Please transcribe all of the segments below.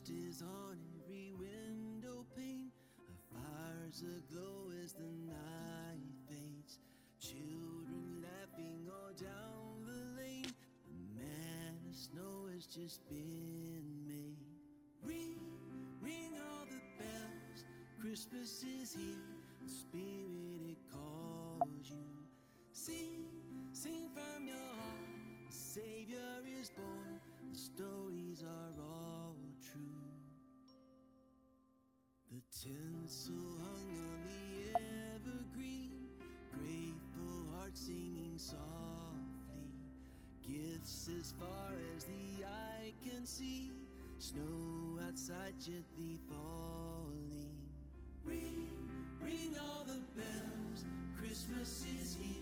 Christ is on every window pane. A fire's aglow as the night fades. Children laughing all down the lane. The man of snow has just been made. Ring, ring all the bells. Christmas is here. The Spirit it calls you. Sing, sing from your heart. The Savior is born. The stories are all tinsel hung on the evergreen, grateful hearts singing softly. Gifts as far as the eye can see, snow outside gently falling. Ring, ring all the bells, Christmas is here,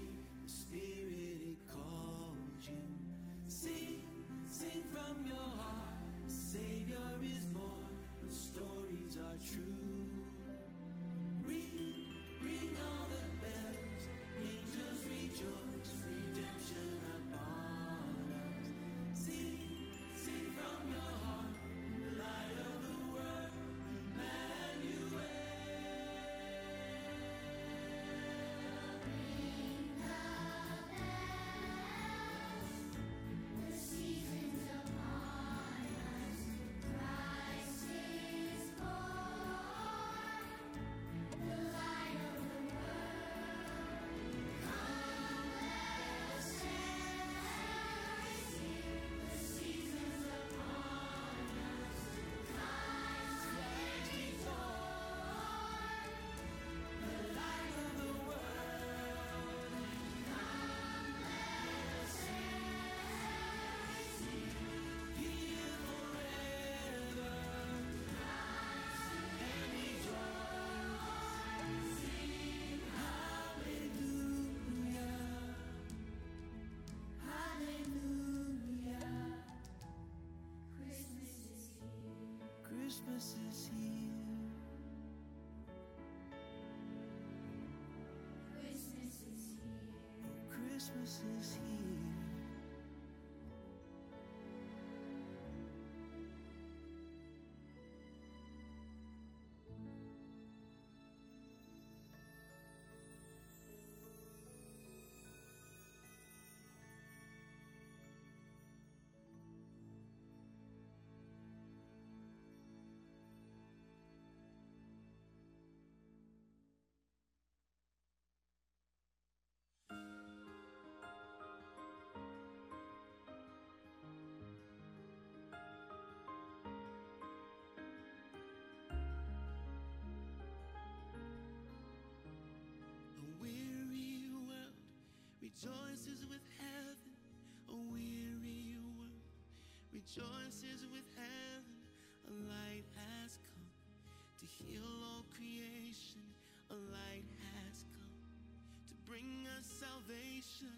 Christmas is here. Rejoices with heaven. A light has come to heal all creation. A light has come to bring us salvation.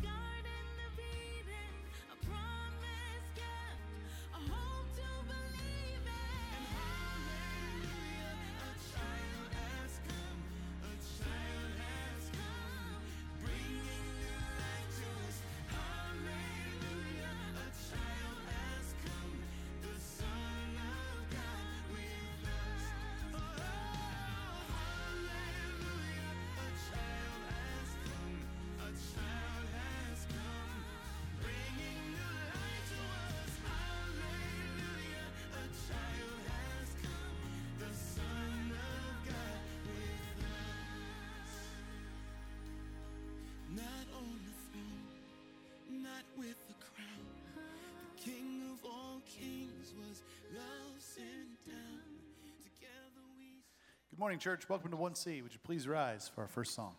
The Garden Good morning, church. Welcome to 1C. Would you please rise for our first song?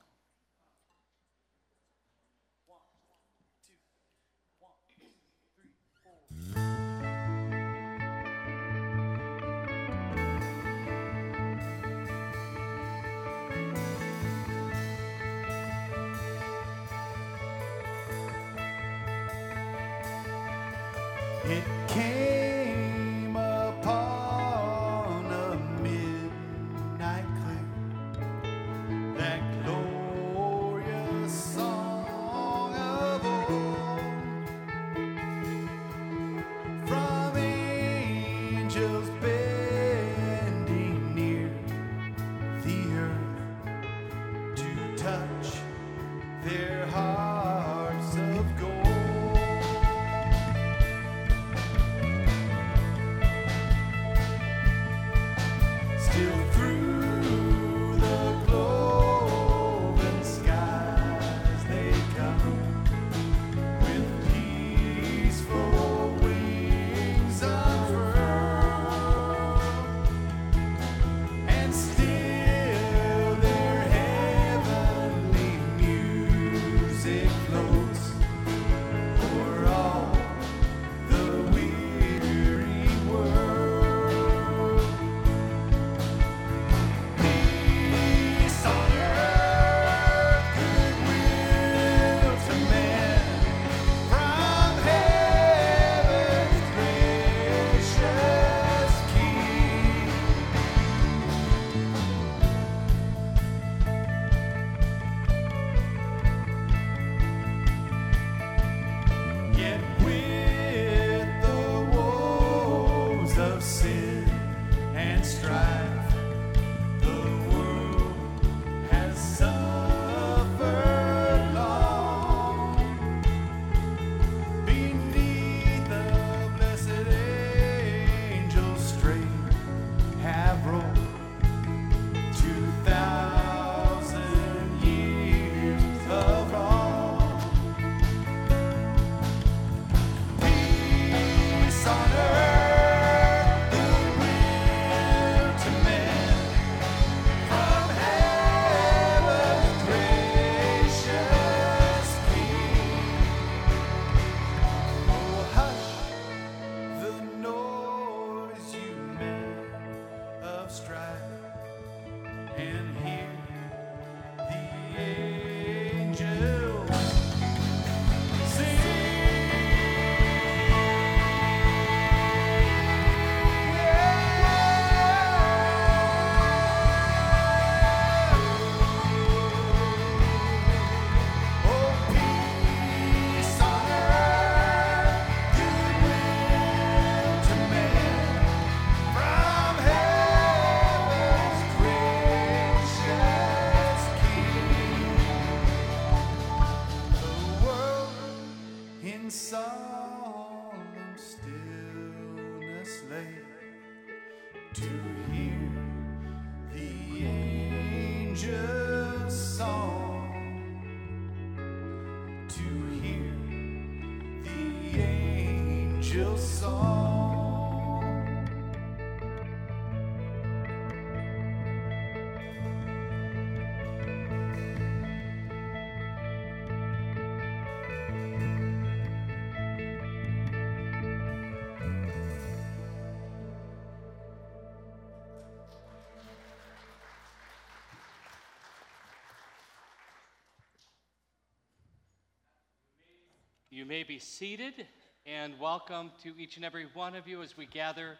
You may be seated, and welcome to each and every one of you as we gather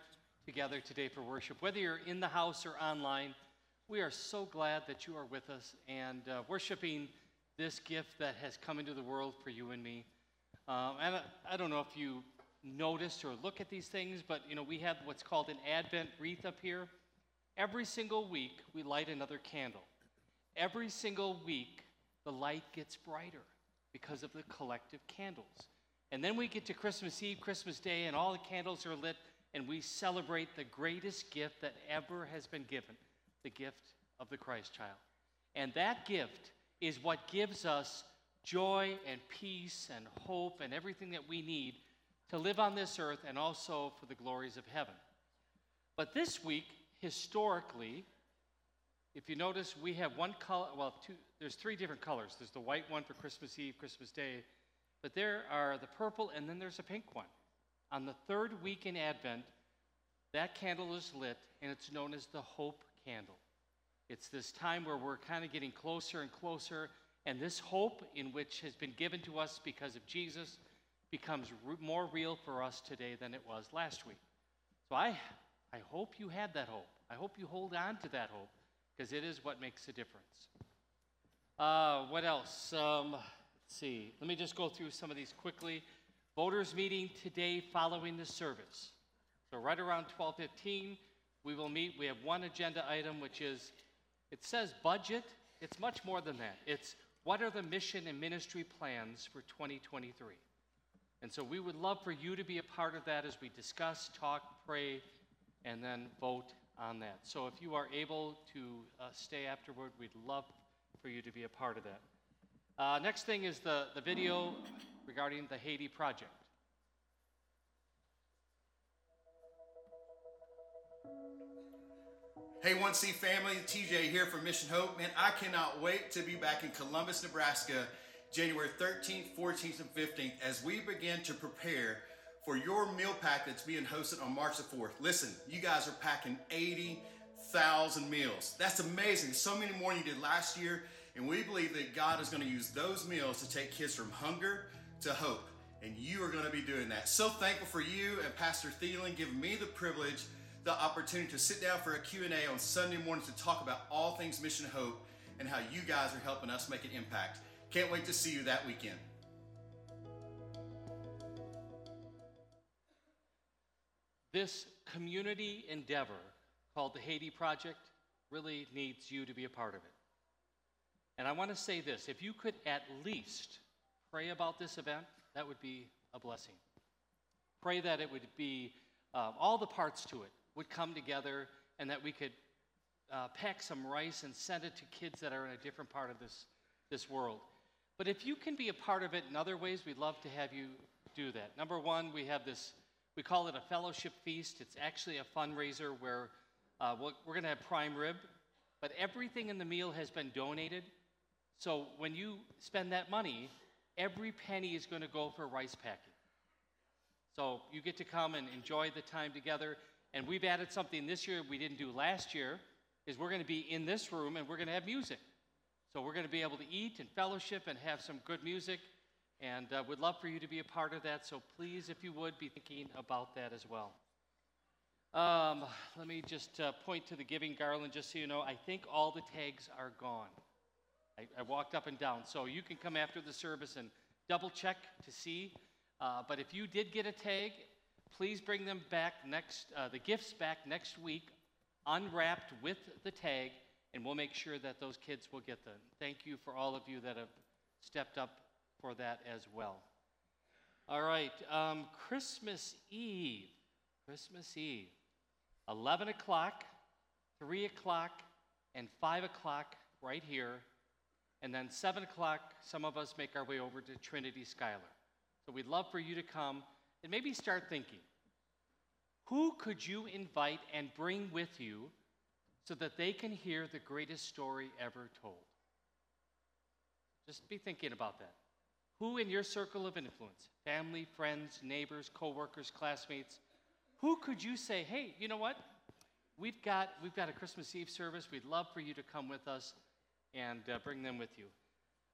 together today for worship. Whether you're in the house or online, we are so glad that you are with us and uh, worshiping this gift that has come into the world for you and me. Um, and I, I don't know if you noticed or look at these things, but you know we have what's called an Advent wreath up here. Every single week, we light another candle. Every single week, the light gets brighter because of the collective candles. And then we get to Christmas Eve, Christmas Day, and all the candles are lit, and we celebrate the greatest gift that ever has been given the gift of the Christ child. And that gift is what gives us joy and peace and hope and everything that we need to live on this earth and also for the glories of heaven. But this week, historically, if you notice, we have one color, well, two, there's three different colors. There's the white one for Christmas Eve, Christmas Day, but there are the purple, and then there's a pink one. On the third week in Advent, that candle is lit, and it's known as the Hope Candle. It's this time where we're kind of getting closer and closer, and this hope in which has been given to us because of Jesus becomes more real for us today than it was last week. So I, I hope you had that hope. I hope you hold on to that hope because it is what makes a difference. Uh, what else? Um, let's see. Let me just go through some of these quickly. Voters meeting today following the service. So right around 12:15, we will meet. We have one agenda item, which is, it says budget. It's much more than that. It's what are the mission and ministry plans for 2023? And so we would love for you to be a part of that as we discuss, talk, pray, and then vote on that. So if you are able to uh, stay afterward, we'd love for you to be a part of that. Uh, next thing is the, the video regarding the Haiti project. Hey, 1C family, TJ here from Mission Hope. Man, I cannot wait to be back in Columbus, Nebraska, January 13th, 14th, and 15th as we begin to prepare for your meal pack that's being hosted on March the 4th. Listen, you guys are packing 80,000 meals. That's amazing. So many more than you did last year. And we believe that God is going to use those meals to take kids from hunger to hope. And you are going to be doing that. So thankful for you and Pastor Thielen giving me the privilege the opportunity to sit down for a Q&A on Sunday morning to talk about all things Mission Hope and how you guys are helping us make an impact. Can't wait to see you that weekend. This community endeavor called the Haiti Project really needs you to be a part of it. And I want to say this if you could at least pray about this event, that would be a blessing. Pray that it would be uh, all the parts to it would come together and that we could uh, pack some rice and send it to kids that are in a different part of this, this world. But if you can be a part of it in other ways, we'd love to have you do that. Number one, we have this, we call it a fellowship feast. It's actually a fundraiser where uh, we're, we're going to have prime rib, but everything in the meal has been donated. So when you spend that money, every penny is going to go for rice packing. So you get to come and enjoy the time together. And we've added something this year we didn't do last year, is we're going to be in this room and we're going to have music. So we're going to be able to eat and fellowship and have some good music. And uh, we'd love for you to be a part of that. So please, if you would, be thinking about that as well. Um, let me just uh, point to the giving garland just so you know. I think all the tags are gone. I, I walked up and down. So you can come after the service and double check to see. Uh, but if you did get a tag, please bring them back next, uh, the gifts back next week, unwrapped with the tag, and we'll make sure that those kids will get them. Thank you for all of you that have stepped up for that as well. All right, um, Christmas Eve. Christmas Eve. 11 o'clock, 3 o'clock, and 5 o'clock right here. And then 7 o'clock, some of us make our way over to Trinity Schuyler. So we'd love for you to come and maybe start thinking who could you invite and bring with you so that they can hear the greatest story ever told? Just be thinking about that. Who in your circle of influence, family, friends, neighbors, coworkers, classmates, who could you say, hey, you know what? We've got, we've got a Christmas Eve service. We'd love for you to come with us and uh, bring them with you.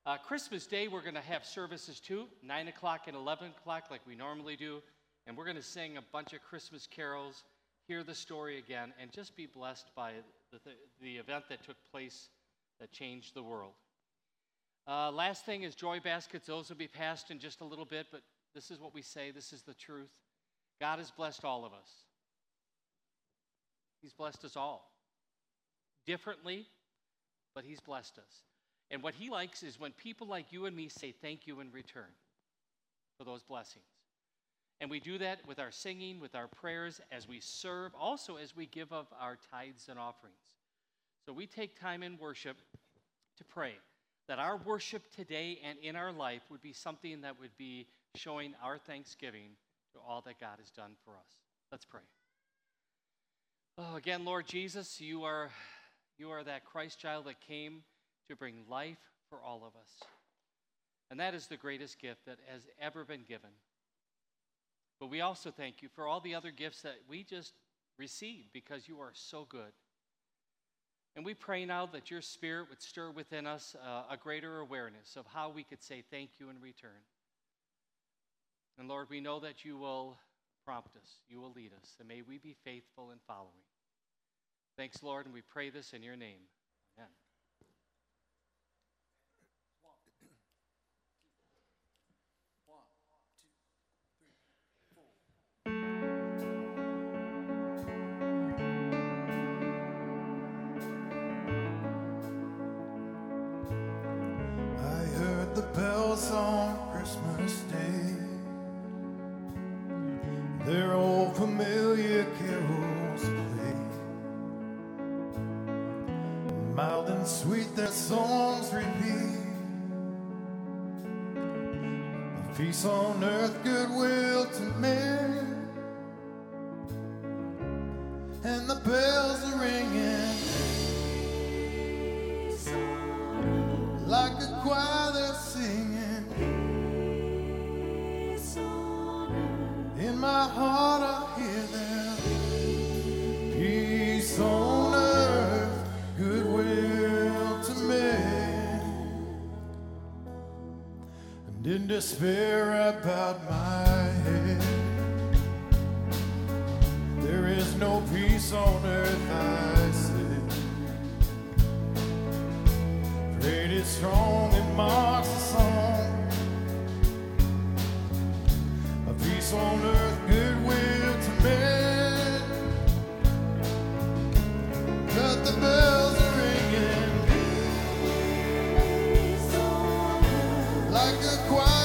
Uh, Christmas Day, we're going to have services too, 9 o'clock and 11 o'clock, like we normally do. And we're going to sing a bunch of Christmas carols, hear the story again, and just be blessed by the, the, the event that took place that changed the world. Uh, last thing is joy baskets. Those will be passed in just a little bit, but this is what we say. This is the truth. God has blessed all of us. He's blessed us all. Differently, but He's blessed us. And what He likes is when people like you and me say thank you in return for those blessings. And we do that with our singing, with our prayers, as we serve, also as we give of our tithes and offerings. So we take time in worship to pray that our worship today and in our life would be something that would be showing our thanksgiving to all that God has done for us. Let's pray. Oh, again, Lord Jesus, you are You are that Christ child that came to bring life for all of us. And that is the greatest gift that has ever been given. But we also thank you for all the other gifts that we just received because you are so good. And we pray now that your spirit would stir within us uh, a greater awareness of how we could say thank you in return. And Lord, we know that you will prompt us, you will lead us, and may we be faithful in following. Thanks, Lord, and we pray this in your name. Peace on earth, goodwill to men. Despair bowed my head. There is no peace on earth, I said. Great is strong and marks the song. A peace on earth, goodwill to men. But the bells are ringing like a choir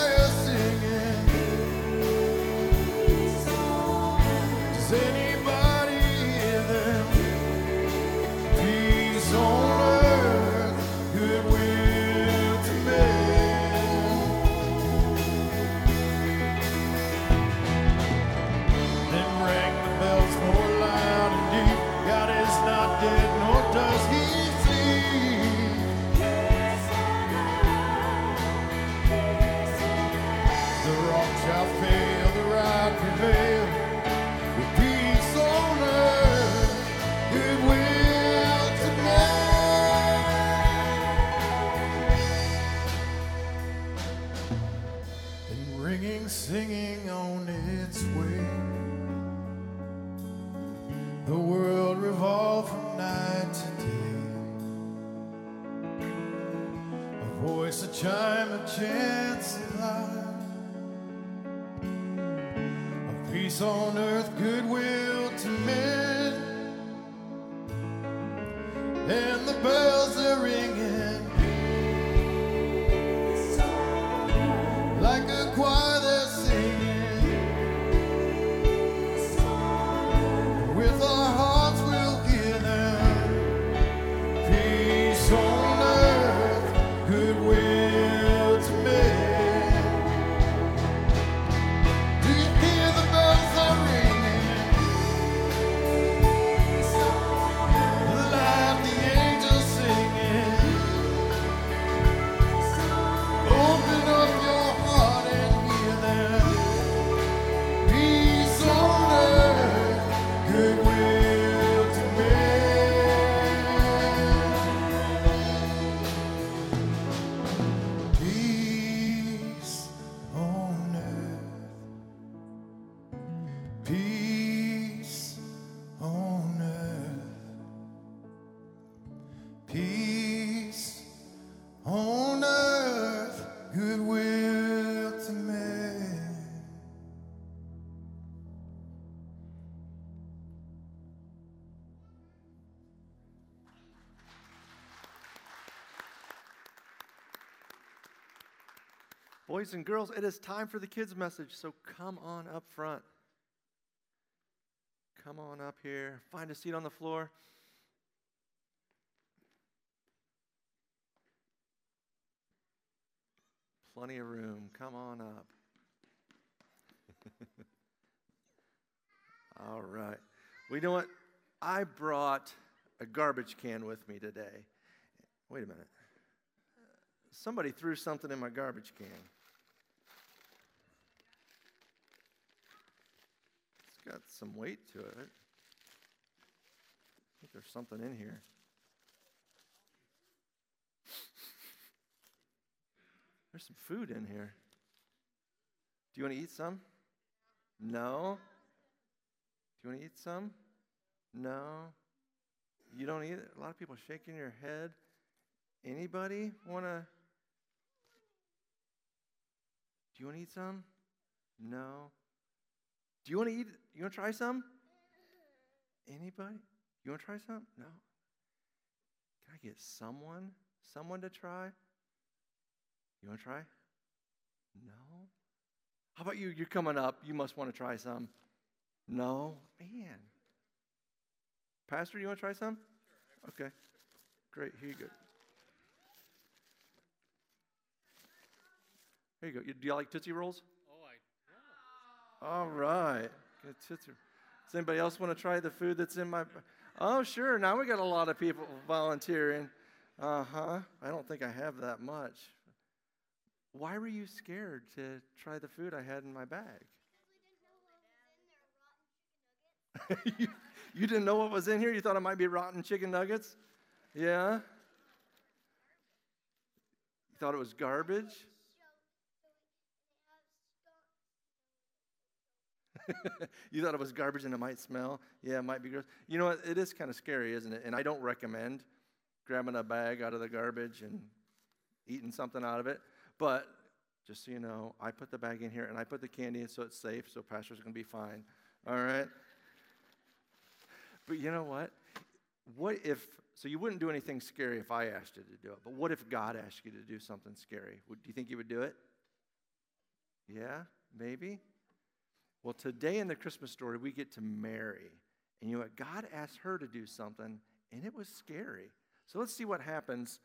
Boys and girls, it is time for the kids' message, so come on up front. Come on up here. Find a seat on the floor. Plenty of room. Come on up. All right. We know what? I brought a garbage can with me today. Wait a minute. Somebody threw something in my garbage can. Got some weight to it. I think there's something in here. There's some food in here. Do you want to eat some? No? Do you want to eat some? No? You don't eat it? A lot of people shaking your head. Anybody want to? Do you want to eat some? No. Do you want to eat? You want to try some? Anybody? You want to try some? No. Can I get someone? Someone to try? You want to try? No. How about you? You're coming up. You must want to try some. No. Man. Pastor, you want to try some? Okay. Great. Here you go. Here you go. Do you like Tootsie Rolls? All right. Does anybody else want to try the food that's in my? Oh, sure. Now we got a lot of people volunteering. Uh huh. I don't think I have that much. Why were you scared to try the food I had in my bag? you, you didn't know what was in here? You thought it might be rotten chicken nuggets? Yeah? You thought it was garbage? you thought it was garbage and it might smell? Yeah, it might be gross. You know what? It is kind of scary, isn't it? And I don't recommend grabbing a bag out of the garbage and eating something out of it. But just so you know, I put the bag in here and I put the candy in so it's safe, so Pastor's going to be fine. All right? But you know what? What if, so you wouldn't do anything scary if I asked you to do it, but what if God asked you to do something scary? Would, do you think you would do it? Yeah, maybe? Well, today in the Christmas story, we get to Mary. And you know what? God asked her to do something, and it was scary. So let's see what happens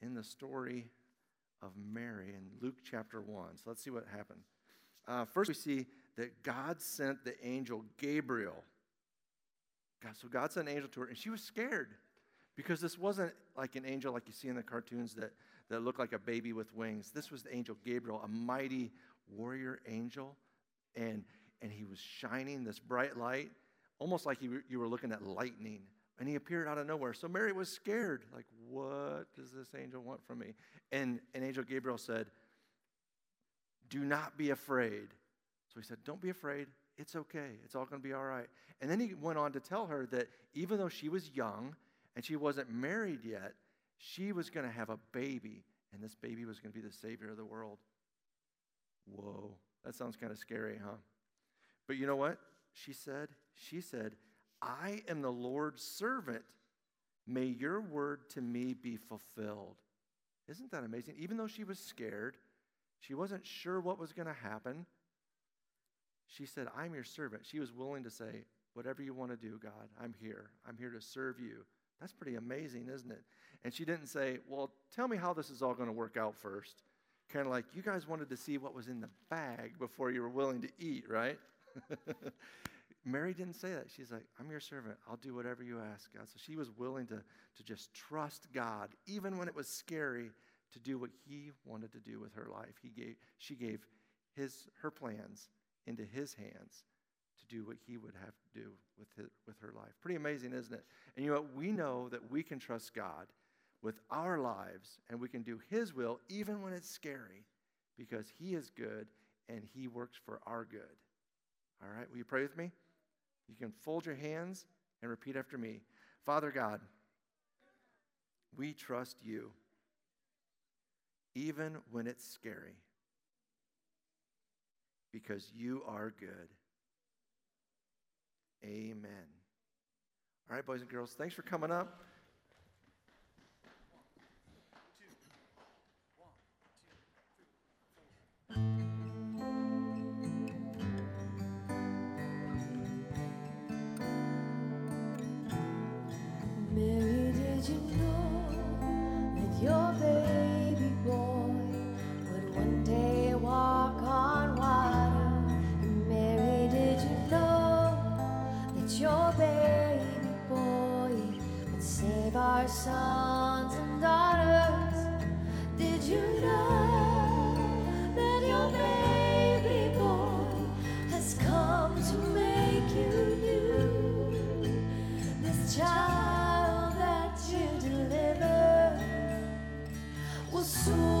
in the story of Mary in Luke chapter 1. So let's see what happened. Uh, first, we see that God sent the angel Gabriel. God, so God sent an angel to her, and she was scared because this wasn't like an angel like you see in the cartoons that, that looked like a baby with wings. This was the angel Gabriel, a mighty warrior angel. And, and he was shining this bright light, almost like you, were looking at lightning. And he appeared out of nowhere. So Mary was scared. Like, what does this angel want from me? And, and angel Gabriel said, Do not be afraid. So he said, Don't be afraid. It's okay. It's all going to be all right. And then he went on to tell her that even though she was young and she wasn't married yet, she was going to have a baby, and this baby was going to be the Savior of the world. Whoa, that sounds kind of scary, huh? But you know what? She said, She said, I am the Lord's servant. May your word to me be fulfilled. Isn't that amazing? Even though she was scared, she wasn't sure what was going to happen. She said, I'm your servant. She was willing to say, Whatever you want to do, God, I'm here. I'm here to serve you. That's pretty amazing, isn't it? And she didn't say, Well, tell me how this is all going to work out first. Kind of like you guys wanted to see what was in the bag before you were willing to eat, right? Mary didn't say that. She's like, I'm your servant. I'll do whatever you ask, God. So she was willing to, to just trust God, even when it was scary, to do what he wanted to do with her life. He gave, she gave his, her plans into his hands to do what he would have to do with, his, with her life. Pretty amazing, isn't it? And you know what? We know that we can trust God with our lives and we can do his will even when it's scary because he is good and he works for our good. All right, will you pray with me? You can fold your hands and repeat after me Father God, we trust you even when it's scary because you are good. Amen. All right, boys and girls, thanks for coming up. Sons and daughters. Did you know that your baby boy has come to make you new? This child that you deliver will soon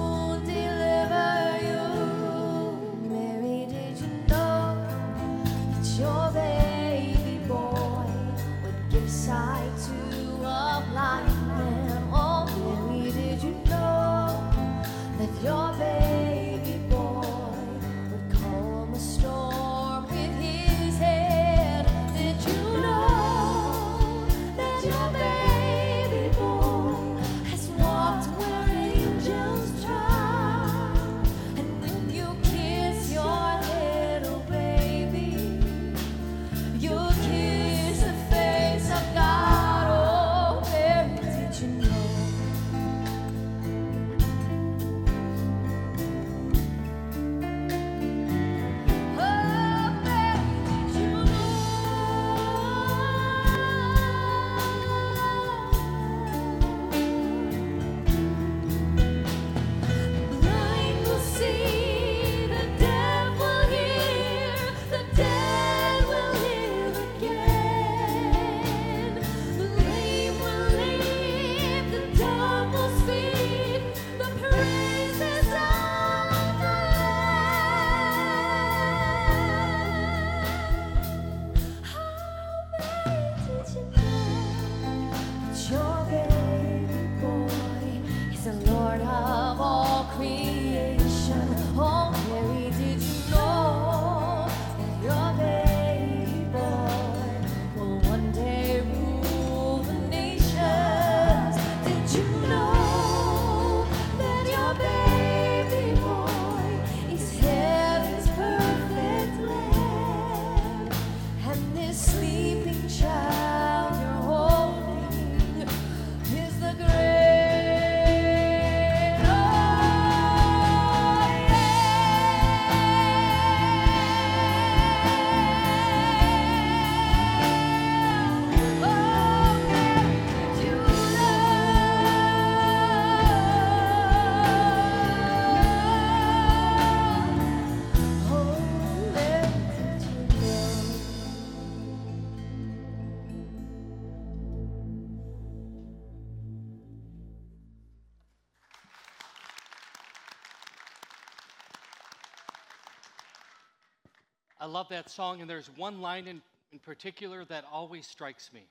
that song, and there's one line in, in particular that always strikes me.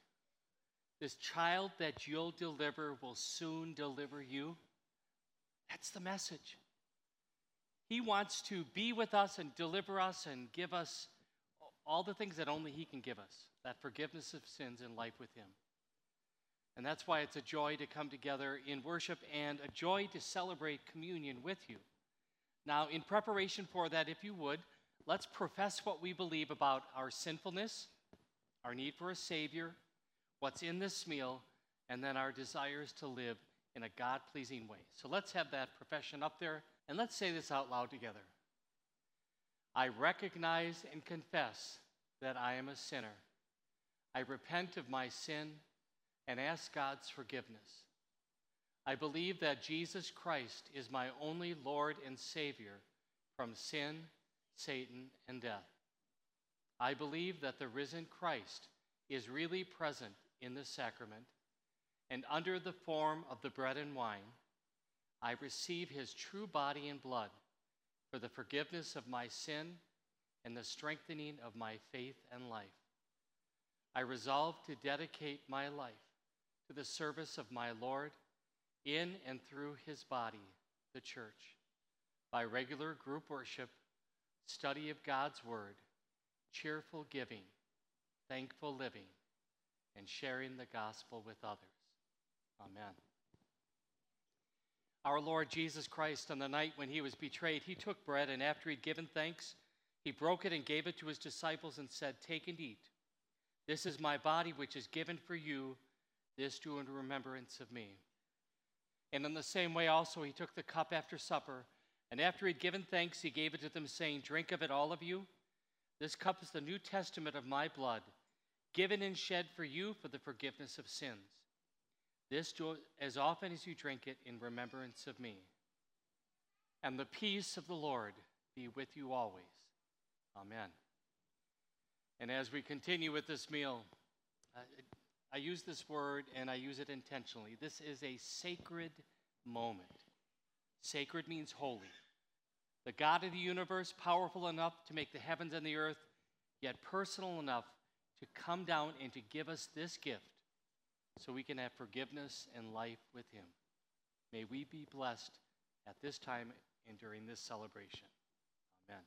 This child that you'll deliver will soon deliver you. That's the message. He wants to be with us and deliver us and give us all the things that only He can give us that forgiveness of sins and life with Him. And that's why it's a joy to come together in worship and a joy to celebrate communion with you. Now, in preparation for that, if you would, let's profess what we believe about our sinfulness, our need for a Savior, what's in this meal, and then our desires to live in a God pleasing way. So let's have that profession up there and let's say this out loud together. I recognize and confess that I am a sinner. I repent of my sin and ask God's forgiveness. I believe that Jesus Christ is my only Lord and Savior from sin, Satan, and death. I believe that the risen Christ is really present in the sacrament, and under the form of the bread and wine, I receive his true body and blood for the forgiveness of my sin and the strengthening of my faith and life. I resolve to dedicate my life to the service of my Lord in and through his body, the church, by regular group worship, study of God's word, cheerful giving, thankful living, and sharing the gospel with others. Amen. Our Lord Jesus Christ, on the night when he was betrayed, he took bread, and after he'd given thanks, he broke it and gave it to his disciples and said, Take and eat. This is my body, which is given for you. This do in remembrance of me. And in the same way, also, he took the cup after supper, and after he'd given thanks, he gave it to them, saying, Drink of it, all of you. This cup is the New Testament of my blood, given and shed for you for the forgiveness of sins. This joy, as often as you drink it in remembrance of me. And the peace of the Lord be with you always. Amen. And as we continue with this meal, uh, I use this word and I use it intentionally. This is a sacred moment. Sacred means holy. The God of the universe, powerful enough to make the heavens and the earth, yet personal enough to come down and to give us this gift so we can have forgiveness and life with Him. May we be blessed at this time and during this celebration. Amen.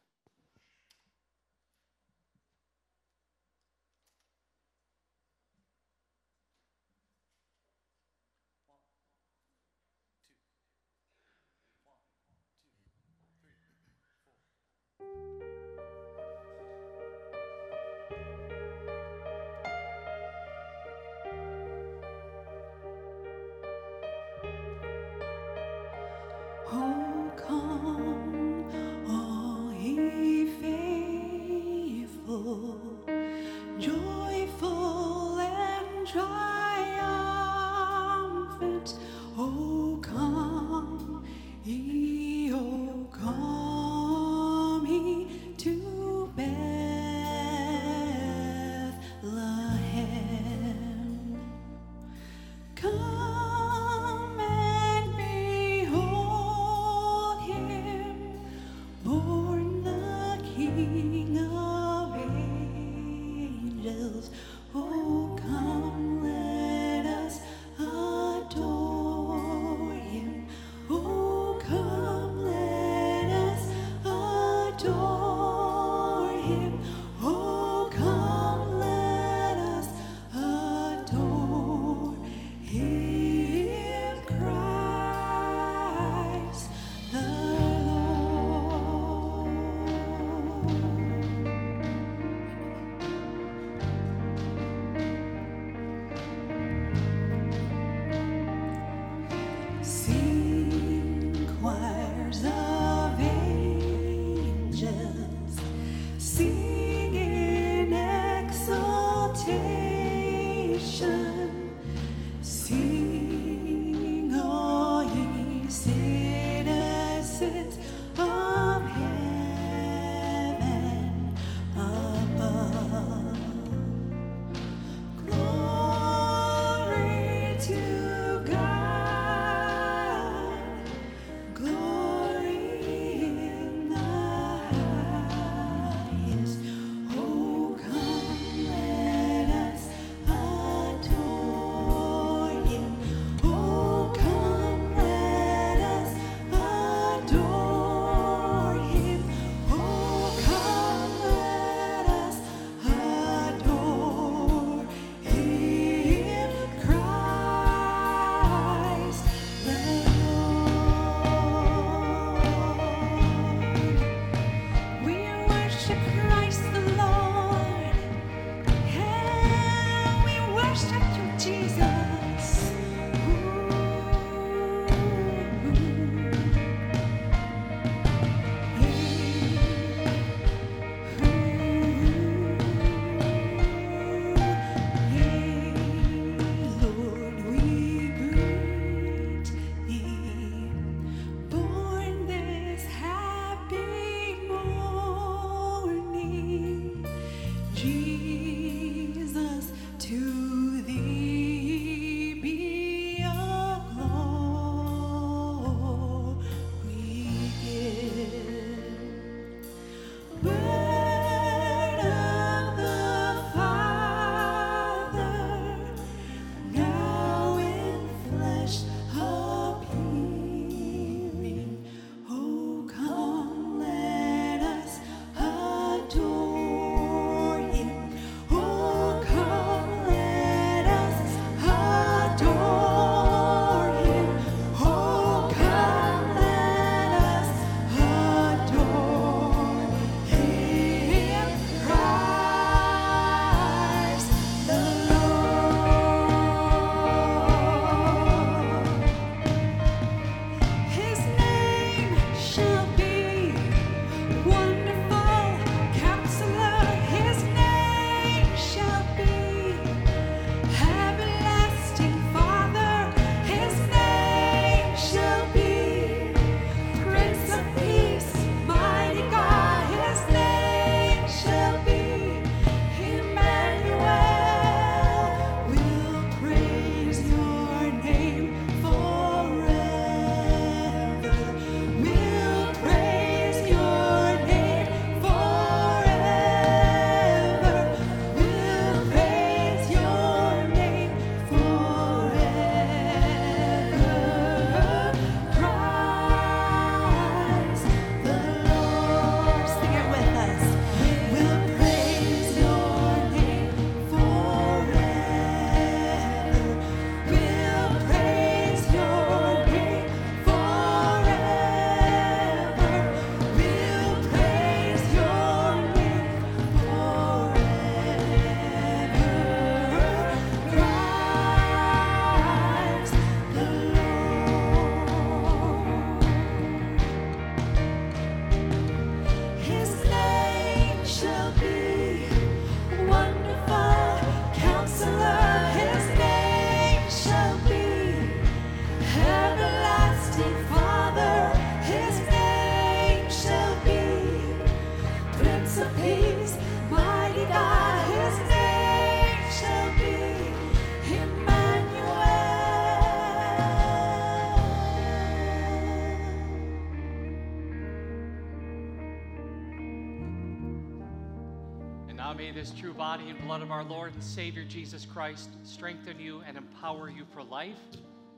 Jesus Christ strengthen you and empower you for life,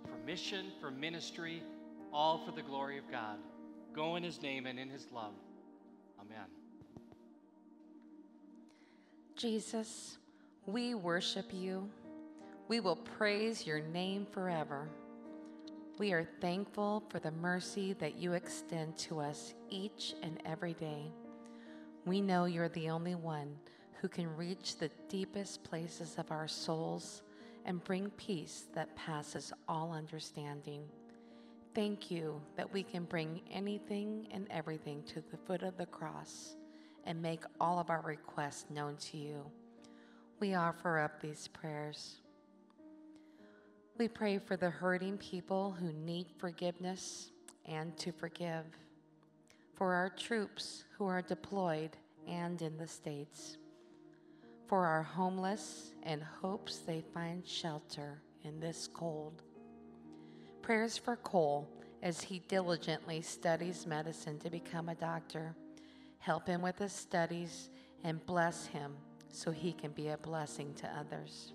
for mission, for ministry, all for the glory of God. Go in his name and in his love. Amen. Jesus, we worship you. We will praise your name forever. We are thankful for the mercy that you extend to us each and every day. We know you're the only one who can reach the deepest places of our souls and bring peace that passes all understanding. Thank you that we can bring anything and everything to the foot of the cross and make all of our requests known to you. We offer up these prayers. We pray for the hurting people who need forgiveness and to forgive, for our troops who are deployed and in the States, for our homeless and hopes they find shelter in this cold. Prayers for Cole as he diligently studies medicine to become a doctor. Help him with his studies and bless him so he can be a blessing to others.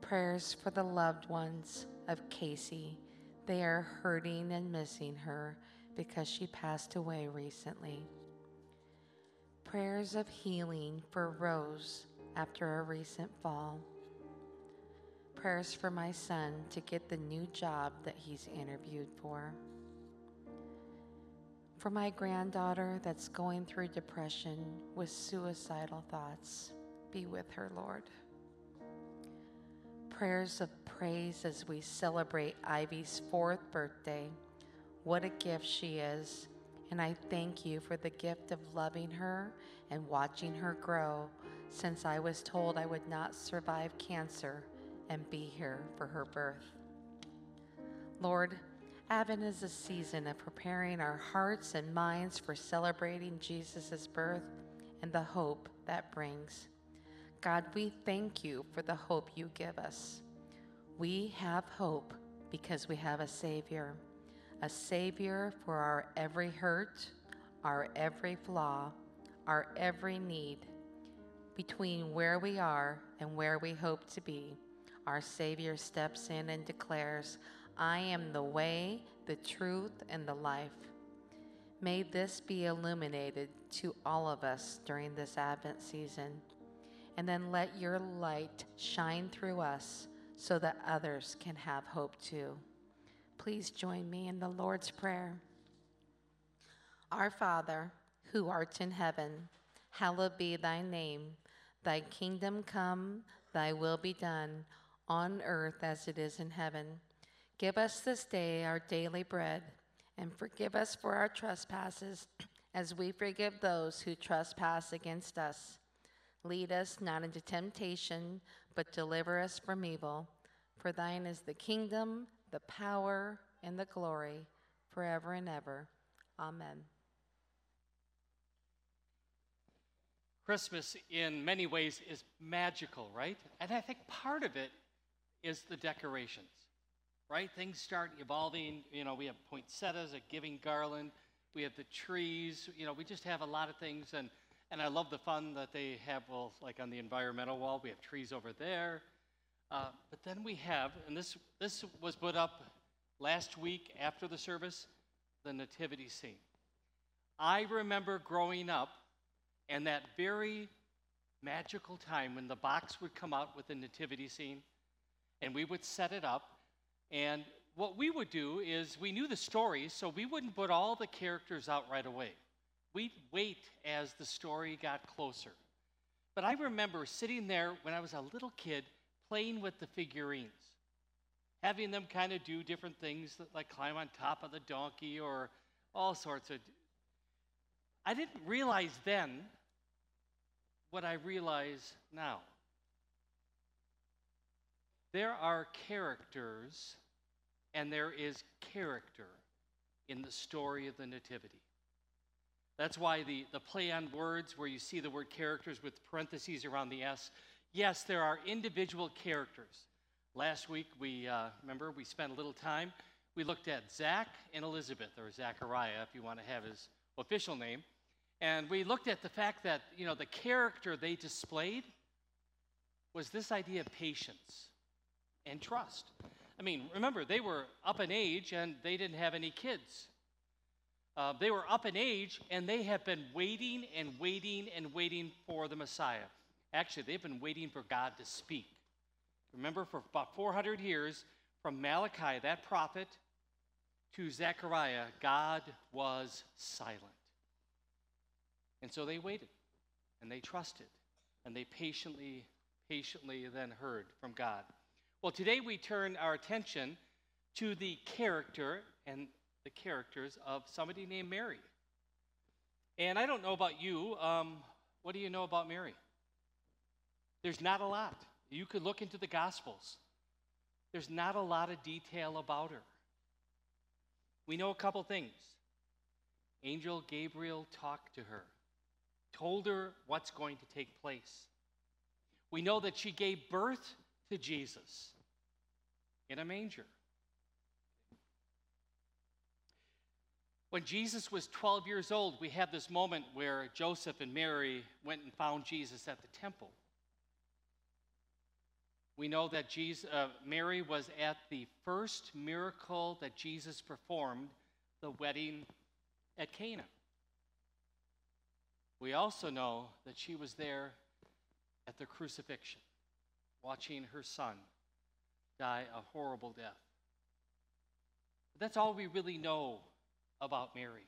Prayers for the loved ones of Casey. They are hurting and missing her because she passed away recently. Prayers of healing for Rose after a recent fall. Prayers for my son to get the new job that he's interviewed for. For my granddaughter that's going through depression with suicidal thoughts, be with her, Lord. Prayers of praise as we celebrate Ivy's fourth birthday. What a gift she is. And I thank you for the gift of loving her and watching her grow since I was told I would not survive cancer and be here for her birth. Lord, Advent is a season of preparing our hearts and minds for celebrating Jesus' birth and the hope that brings. God, we thank you for the hope you give us. We have hope because we have a Savior, a Savior for our every hurt, our every flaw, our every need. Between where we are and where we hope to be, our Savior steps in and declares, I am the way, the truth, and the life. May this be illuminated to all of us during this Advent season. And then let your light shine through us so that others can have hope too. Please join me in the Lord's Prayer. Our Father, who art in heaven, hallowed be thy name. Thy kingdom come, thy will be done, on earth as it is in heaven. Give us this day our daily bread, and forgive us for our trespasses, as we forgive those who trespass against us. Lead us not into temptation, but deliver us from evil. For thine is the kingdom, the power, and the glory, forever and ever. Amen. Christmas, in many ways, is magical, right? And I think part of it is the decorations, right? Things start evolving. You know, we have poinsettias, a giving garland, we have the trees. You know, we just have a lot of things. And, and I love the fun that they have, well, like on the environmental wall, we have trees over there. Uh, but then we have, and this, this was put up last week after the service, the nativity scene. I remember growing up and that very magical time when the box would come out with the nativity scene and we would set it up. And what we would do is we knew the story, so we wouldn't put all the characters out right away. We'd wait as the story got closer. But I remember sitting there when I was a little kid playing with the figurines, having them kind of do different things like climb on top of the donkey or all sorts of. I didn't realize then what I realize now. There are characters and there is character in the story of the Nativity. That's why the, the play on words, where you see the word characters with parentheses around the S, yes, there are individual characters. Last week, we uh, remember we spent a little time. We looked at Zach and Elizabeth, or Zachariah, if you want to have his official name. And we looked at the fact that, you know, the character they displayed was this idea of patience and trust. I mean, remember, they were up in age and they didn't have any kids. Uh, they were up in age and they have been waiting and waiting and waiting for the Messiah. Actually, they've been waiting for God to speak. Remember, for about 400 years, from Malachi, that prophet, to Zechariah, God was silent. And so they waited and they trusted and they patiently, patiently then heard from God. Well, today we turn our attention to the character and the characters of somebody named Mary. And I don't know about you. Um, what do you know about Mary? There's not a lot. You could look into the Gospels. There's not a lot of detail about her. We know a couple things. Angel Gabriel talked to her, told her what's going to take place. We know that she gave birth to Jesus in a manger. When Jesus was 12 years old, we have this moment where Joseph and Mary went and found Jesus at the temple. We know that Jesus, uh, Mary was at the first miracle that Jesus performed, the wedding at Cana. We also know that she was there at the crucifixion, watching her son die a horrible death. That's all we really know about Mary.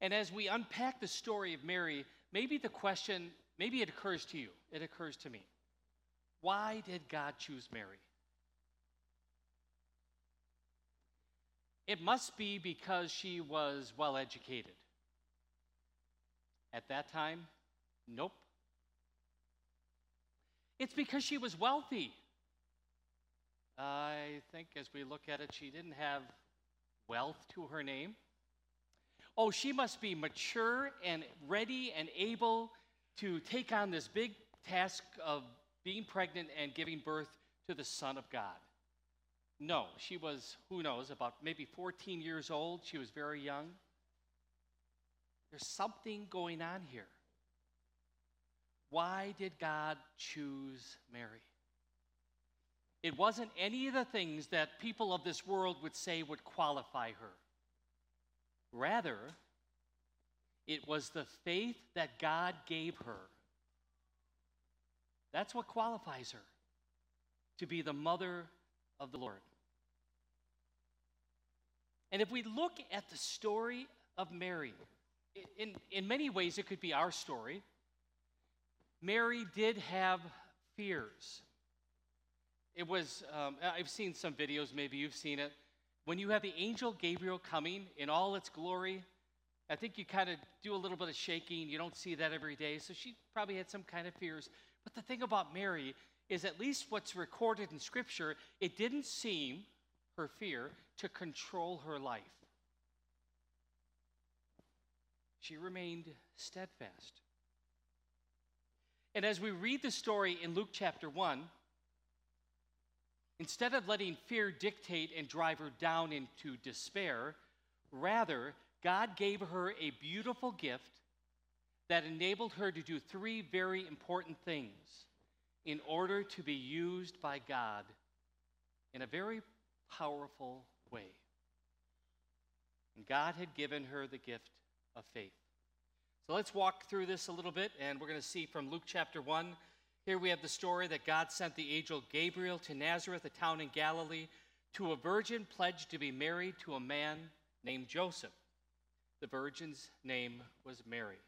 And as we unpack the story of Mary, maybe the question, maybe it occurs to you, it occurs to me. Why did God choose Mary? It must be because she was well educated. At that time, nope. It's because she was wealthy. I think as we look at it, she didn't have wealth to her name. Oh, she must be mature and ready and able to take on this big task of being pregnant and giving birth to the Son of God. No, she was, who knows, about maybe 14 years old. She was very young. There's something going on here. Why did God choose Mary? It wasn't any of the things that people of this world would say would qualify her. Rather, it was the faith that God gave her. That's what qualifies her to be the mother of the Lord. And if we look at the story of Mary, in, in many ways it could be our story. Mary did have fears. It was, um, I've seen some videos, maybe you've seen it. When you have the angel Gabriel coming in all its glory, I think you kind of do a little bit of shaking. You don't see that every day. So she probably had some kind of fears. But the thing about Mary is, at least what's recorded in Scripture, it didn't seem, her fear, to control her life. She remained steadfast. And as we read the story in Luke chapter 1, instead of letting fear dictate and drive her down into despair, rather, God gave her a beautiful gift that enabled her to do three very important things in order to be used by God in a very powerful way. And God had given her the gift of faith. So let's walk through this a little bit, and we're going to see from Luke chapter 1. Here we have the story that God sent the angel Gabriel to Nazareth, a town in Galilee, to a virgin pledged to be married to a man named Joseph. The virgin's name was Mary.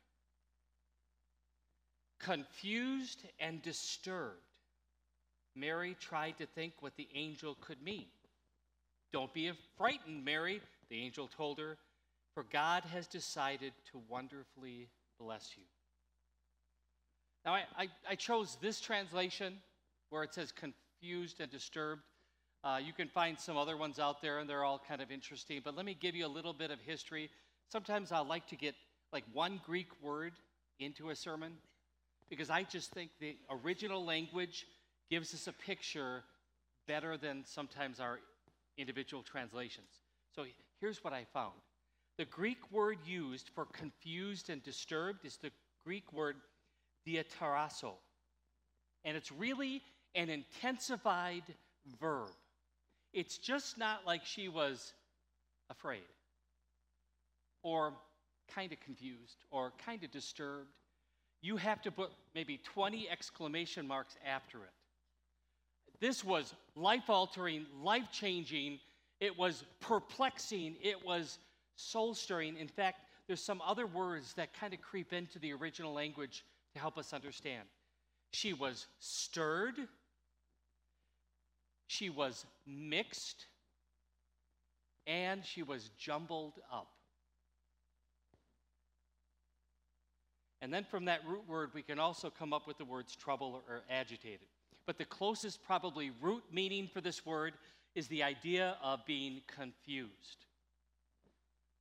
Confused and disturbed, Mary tried to think what the angel could mean. Don't be frightened, Mary, the angel told her, for God has decided to wonderfully bless you. Now, I, I, I chose this translation where it says confused and disturbed. Uh, you can find some other ones out there, and they're all kind of interesting. But let me give you a little bit of history. Sometimes I like to get like one Greek word into a sermon because I just think the original language gives us a picture better than sometimes our individual translations. So here's what I found The Greek word used for confused and disturbed is the Greek word diatarasso. And it's really an intensified verb. It's just not like she was afraid or kind of confused or kind of disturbed. You have to put maybe 20 exclamation marks after it. This was life altering, life changing. It was perplexing. It was soul stirring. In fact, there's some other words that kind of creep into the original language to help us understand. She was stirred, she was mixed, and she was jumbled up. And then from that root word, we can also come up with the words trouble or agitated. But the closest, probably, root meaning for this word is the idea of being confused.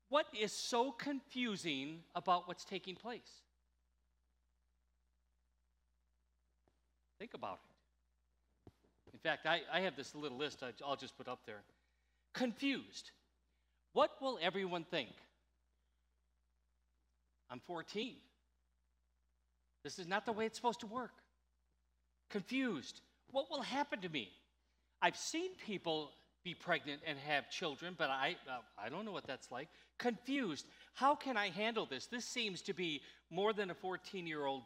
What is so confusing about what's taking place? Think about it. In fact, I, I have this little list I, I'll just put up there. Confused. What will everyone think? I'm 14. This is not the way it's supposed to work. Confused. What will happen to me? I've seen people be pregnant and have children, but I, uh, I don't know what that's like. Confused. How can I handle this? This seems to be more than a 14 year old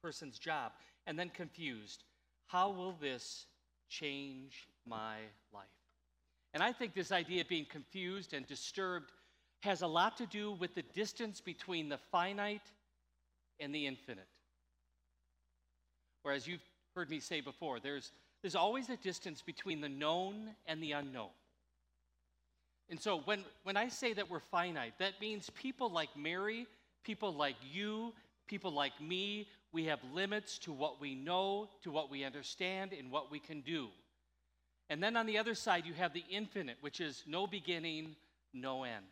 person's job. And then confused. How will this change my life? And I think this idea of being confused and disturbed has a lot to do with the distance between the finite and the infinite. Whereas you've heard me say before, there's, there's always a distance between the known and the unknown. And so when, when I say that we're finite, that means people like Mary, people like you, people like me, we have limits to what we know, to what we understand, and what we can do. And then on the other side, you have the infinite, which is no beginning, no end.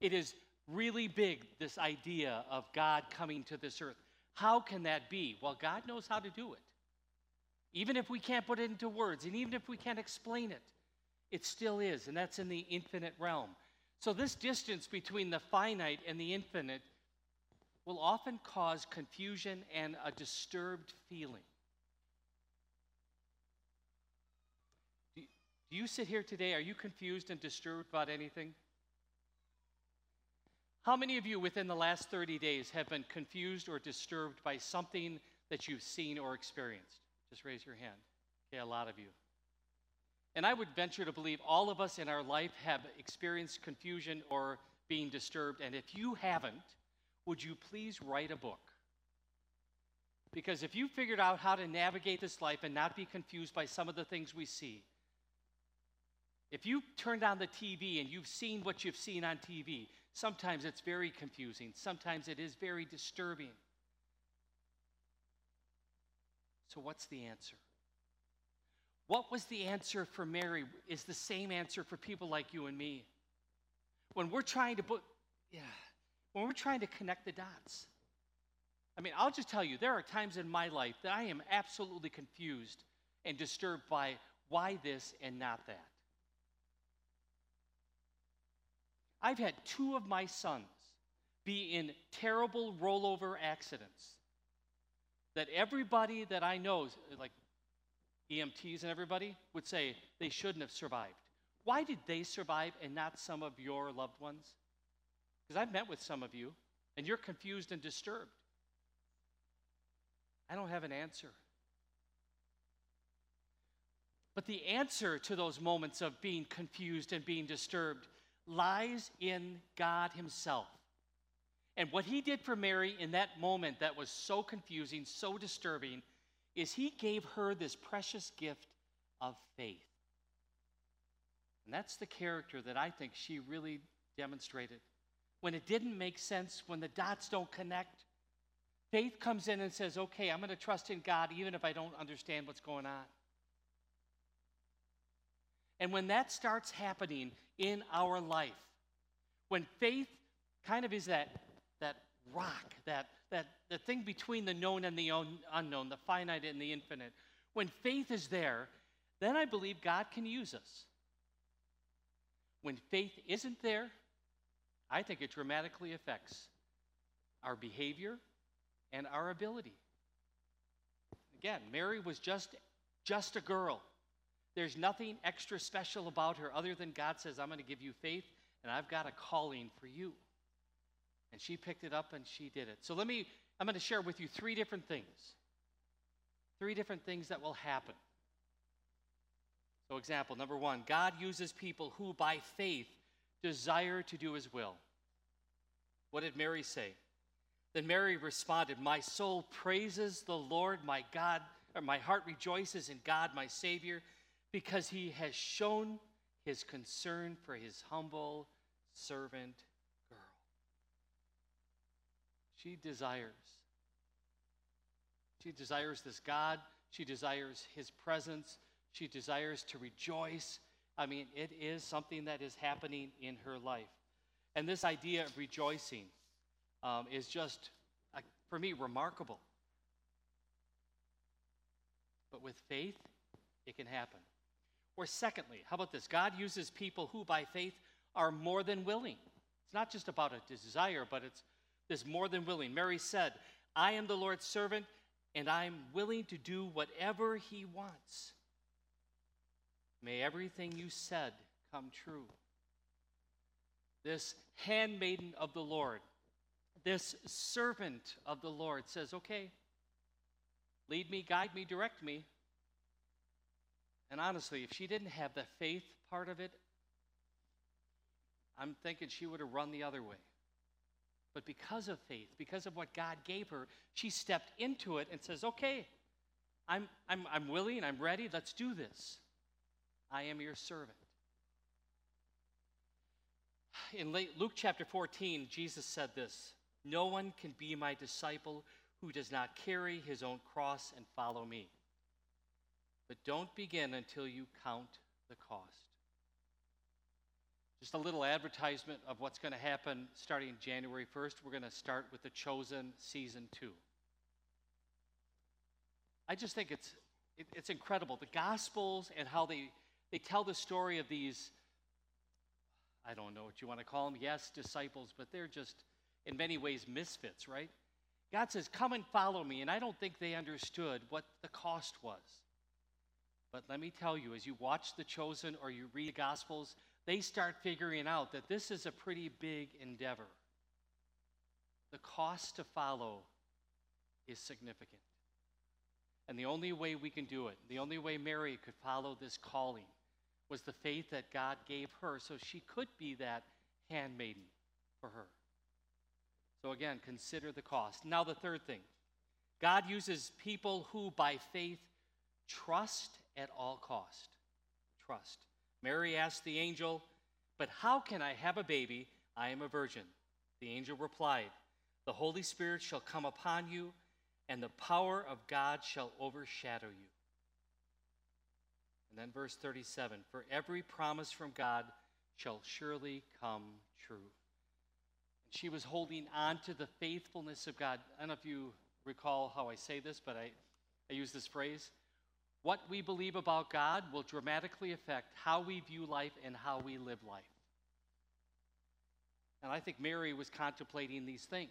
It is really big, this idea of God coming to this earth. How can that be? Well, God knows how to do it. Even if we can't put it into words, and even if we can't explain it, it still is, and that's in the infinite realm. So, this distance between the finite and the infinite will often cause confusion and a disturbed feeling. Do you sit here today? Are you confused and disturbed about anything? How many of you within the last 30 days have been confused or disturbed by something that you've seen or experienced? Just raise your hand. Okay, a lot of you. And I would venture to believe all of us in our life have experienced confusion or being disturbed. And if you haven't, would you please write a book? Because if you figured out how to navigate this life and not be confused by some of the things we see, if you turned on the TV and you've seen what you've seen on TV, sometimes it's very confusing, sometimes it is very disturbing. So, what's the answer? What was the answer for Mary is the same answer for people like you and me. When we're trying to put, yeah, when we're trying to connect the dots. I mean, I'll just tell you, there are times in my life that I am absolutely confused and disturbed by why this and not that. I've had two of my sons be in terrible rollover accidents that everybody that I know, like EMTs and everybody, would say they shouldn't have survived. Why did they survive and not some of your loved ones? Because I've met with some of you, and you're confused and disturbed. I don't have an answer. But the answer to those moments of being confused and being disturbed lies in God Himself. And what He did for Mary in that moment that was so confusing, so disturbing, is He gave her this precious gift of faith. And that's the character that I think she really demonstrated. When it didn't make sense, when the dots don't connect, faith comes in and says, okay, I'm going to trust in God even if I don't understand what's going on. And when that starts happening in our life, when faith kind of is that, that rock, that, that the thing between the known and the un- unknown, the finite and the infinite, when faith is there, then I believe God can use us. When faith isn't there, I think it dramatically affects our behavior and our ability. Again, Mary was just, just a girl. There's nothing extra special about her other than God says, I'm going to give you faith and I've got a calling for you. And she picked it up and she did it. So let me, I'm going to share with you three different things. Three different things that will happen. So, example number one God uses people who by faith desire to do his will. What did Mary say? Then Mary responded, My soul praises the Lord, my God, or my heart rejoices in God, my Savior, because he has shown his concern for his humble servant girl. She desires. She desires this God. She desires his presence. She desires to rejoice. I mean, it is something that is happening in her life. And this idea of rejoicing um, is just, uh, for me, remarkable. But with faith, it can happen. Or, secondly, how about this? God uses people who, by faith, are more than willing. It's not just about a desire, but it's this more than willing. Mary said, I am the Lord's servant, and I'm willing to do whatever he wants. May everything you said come true. This handmaiden of the Lord, this servant of the Lord says, Okay, lead me, guide me, direct me. And honestly, if she didn't have the faith part of it, I'm thinking she would have run the other way. But because of faith, because of what God gave her, she stepped into it and says, Okay, I'm, I'm, I'm willing, I'm ready, let's do this. I am your servant. In late, Luke chapter 14, Jesus said this No one can be my disciple who does not carry his own cross and follow me. But don't begin until you count the cost. Just a little advertisement of what's going to happen starting January 1st. We're going to start with The Chosen Season 2. I just think it's, it, it's incredible. The Gospels and how they, they tell the story of these, I don't know what you want to call them, yes, disciples, but they're just, in many ways, misfits, right? God says, Come and follow me. And I don't think they understood what the cost was. But let me tell you, as you watch The Chosen or you read the Gospels, they start figuring out that this is a pretty big endeavor. The cost to follow is significant. And the only way we can do it, the only way Mary could follow this calling, was the faith that God gave her so she could be that handmaiden for her. So, again, consider the cost. Now, the third thing God uses people who, by faith, trust at all cost. Trust. Mary asked the angel, But how can I have a baby? I am a virgin. The angel replied, The Holy Spirit shall come upon you, and the power of God shall overshadow you. And then verse 37 For every promise from God shall surely come true. And she was holding on to the faithfulness of God. I don't know if you recall how I say this, but I, I use this phrase. What we believe about God will dramatically affect how we view life and how we live life. And I think Mary was contemplating these things.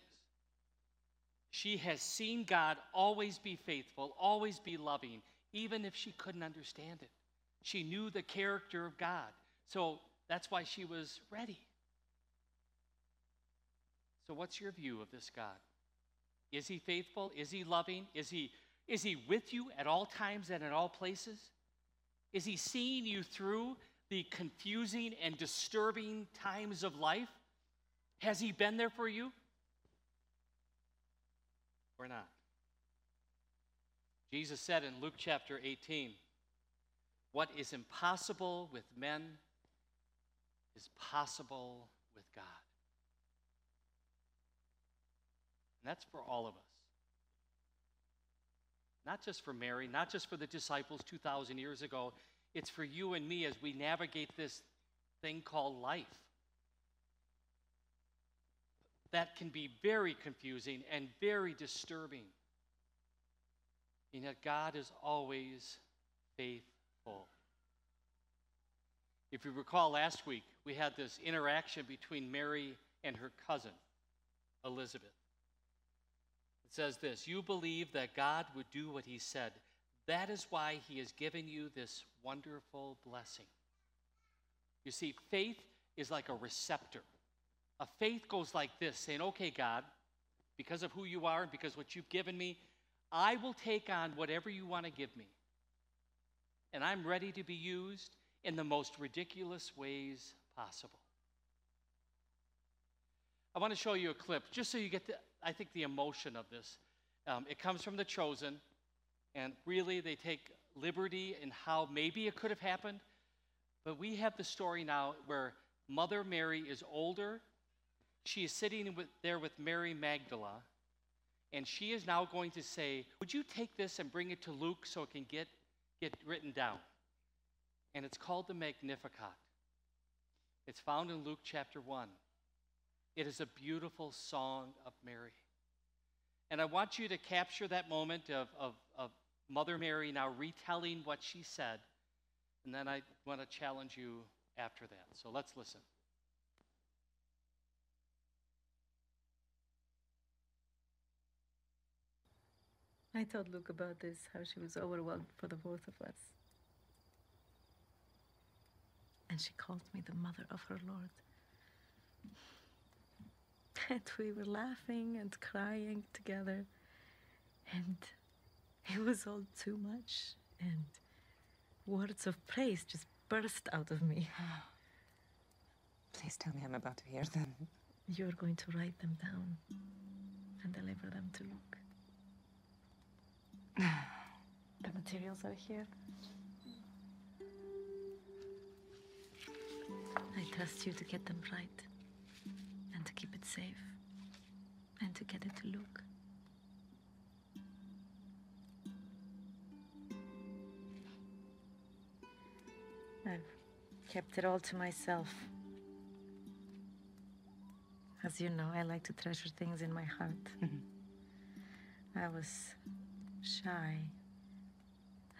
She has seen God always be faithful, always be loving, even if she couldn't understand it. She knew the character of God. So that's why she was ready. So, what's your view of this God? Is he faithful? Is he loving? Is he, is he with you at all times and in all places? Is he seeing you through the confusing and disturbing times of life? Has he been there for you? Or not? Jesus said in Luke chapter 18, What is impossible with men is possible with God. And that's for all of us. Not just for Mary, not just for the disciples 2,000 years ago. It's for you and me as we navigate this thing called life. That can be very confusing and very disturbing. And yet, God is always faithful. If you recall last week, we had this interaction between Mary and her cousin, Elizabeth. It says this You believe that God would do what he said. That is why he has given you this wonderful blessing. You see, faith is like a receptor. A faith goes like this saying, Okay, God, because of who you are and because what you've given me, I will take on whatever you want to give me. And I'm ready to be used in the most ridiculous ways possible. I want to show you a clip just so you get, the, I think, the emotion of this. Um, it comes from The Chosen, and really they take liberty in how maybe it could have happened. But we have the story now where Mother Mary is older. She is sitting with, there with Mary Magdala, and she is now going to say, Would you take this and bring it to Luke so it can get, get written down? And it's called the Magnificat. It's found in Luke chapter 1. It is a beautiful song of Mary. And I want you to capture that moment of, of, of Mother Mary now retelling what she said. And then I want to challenge you after that. So let's listen. I told Luke about this, how she was overwhelmed for the both of us. And she called me the mother of her Lord. And we were laughing and crying together. And it was all too much. And words of praise just burst out of me. Please tell me I'm about to hear them. You're going to write them down and deliver them to Luke. The materials are here. I trust you to get them right and to keep it safe and to get it to Luke. I've kept it all to myself. As you know, I like to treasure things in my heart. Mm-hmm. I was shy,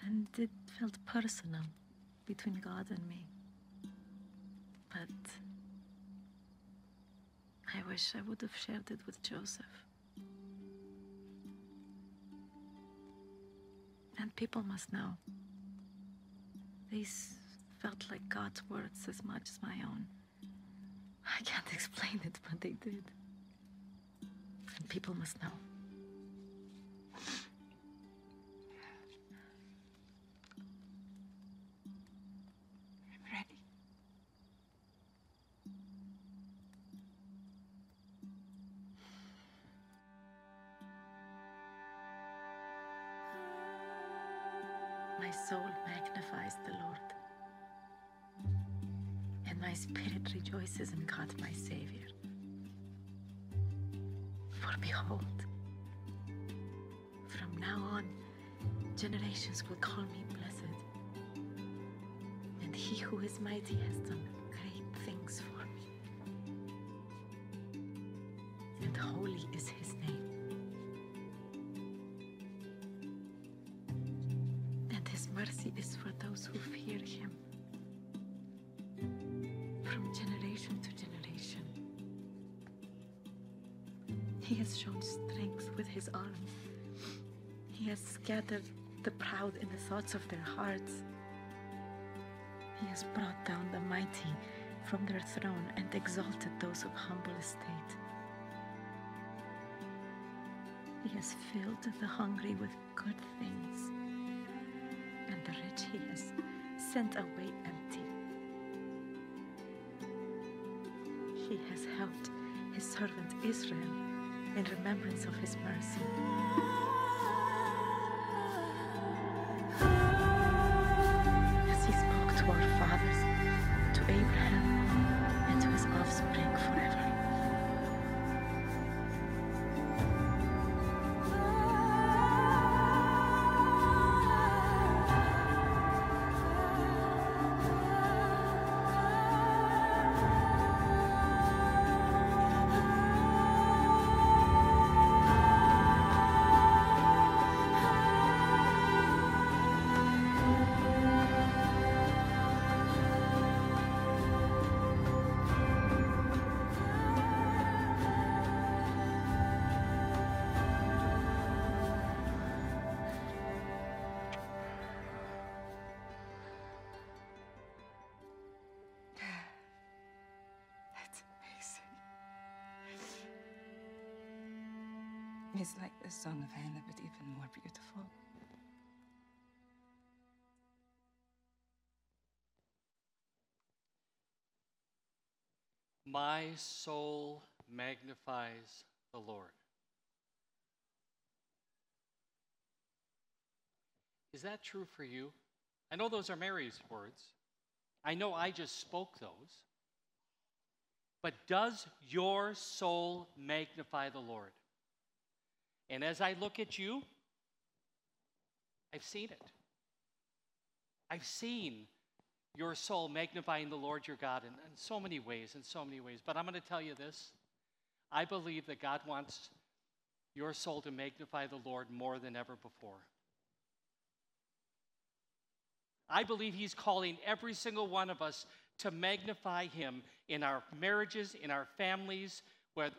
and it felt personal between God and me. But I wish I would have shared it with Joseph. And people must know. These felt like God's words as much as my own. I can't explain it, but they did. And people must know. Is his name. and his mercy is for those who fear him from generation to generation. He has shown strength with his arm. He has scattered the proud in the thoughts of their hearts. He has brought down the mighty from their throne and exalted those of humble estate. Has filled the hungry with good things and the rich he has sent away empty. He has helped his servant Israel in remembrance of his mercy. It's like the song of Hannah, but even more beautiful. My soul magnifies the Lord. Is that true for you? I know those are Mary's words. I know I just spoke those. But does your soul magnify the Lord? And as I look at you, I've seen it. I've seen your soul magnifying the Lord your God in, in so many ways, in so many ways. But I'm going to tell you this I believe that God wants your soul to magnify the Lord more than ever before. I believe He's calling every single one of us to magnify Him in our marriages, in our families,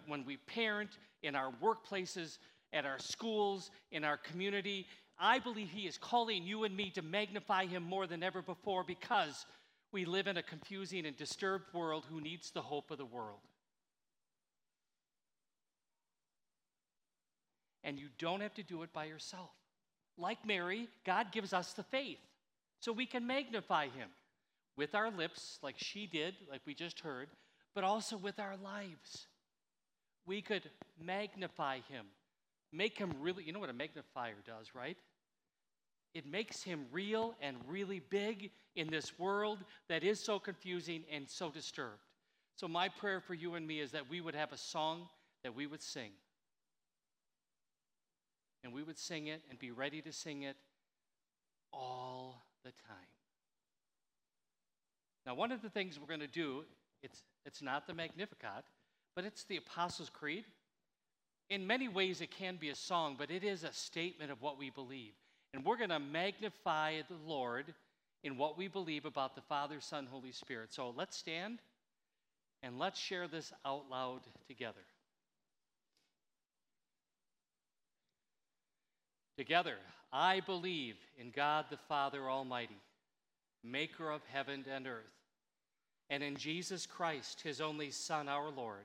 when we parent, in our workplaces, at our schools, in our community. I believe He is calling you and me to magnify Him more than ever before because we live in a confusing and disturbed world who needs the hope of the world. And you don't have to do it by yourself. Like Mary, God gives us the faith so we can magnify Him with our lips, like she did, like we just heard, but also with our lives. We could magnify Him, make Him really, you know what a magnifier does, right? It makes Him real and really big in this world that is so confusing and so disturbed. So, my prayer for you and me is that we would have a song that we would sing. And we would sing it and be ready to sing it all the time. Now, one of the things we're going to do, it's, it's not the Magnificat, but it's the Apostles' Creed. In many ways, it can be a song, but it is a statement of what we believe. And we're going to magnify the Lord in what we believe about the Father, Son, Holy Spirit. So let's stand and let's share this out loud together. Together, I believe in God the Father Almighty, maker of heaven and earth, and in Jesus Christ, his only Son, our Lord,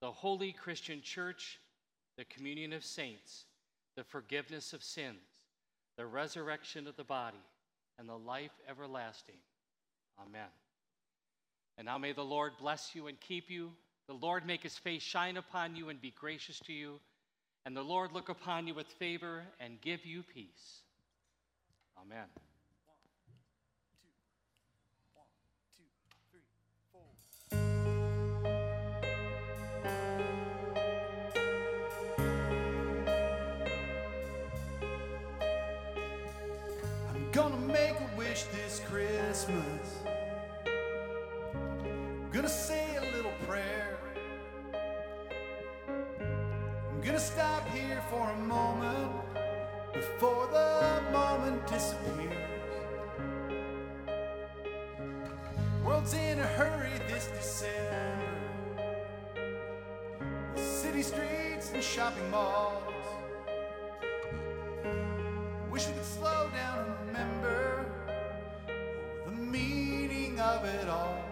the holy Christian church, the communion of saints, the forgiveness of sins, the resurrection of the body, and the life everlasting. Amen. And now may the Lord bless you and keep you. The Lord make his face shine upon you and be gracious to you. And the Lord look upon you with favor and give you peace. Amen. Wish this Christmas. I'm gonna say a little prayer. I'm gonna stop here for a moment before the moment disappears. World's in a hurry this December. The city streets and shopping malls. Of it all.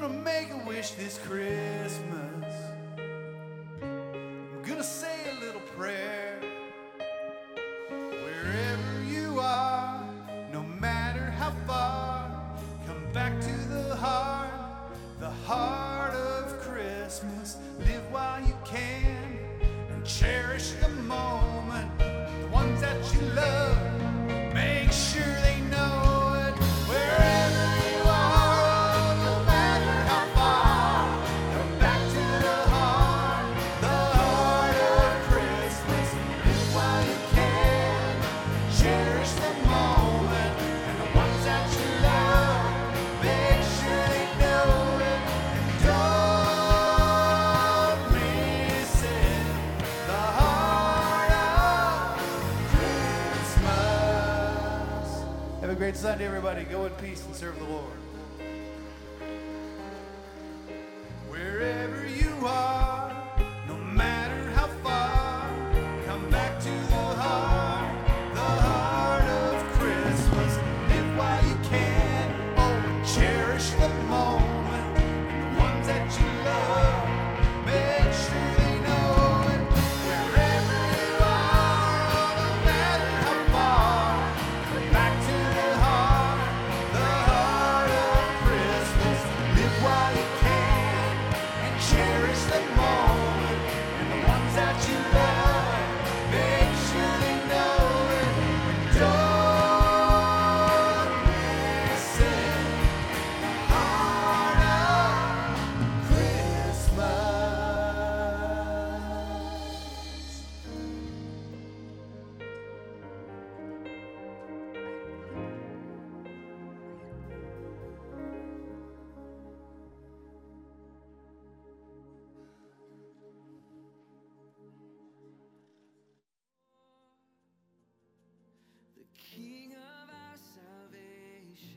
gonna make a wish this Christmas. everybody. Go in peace.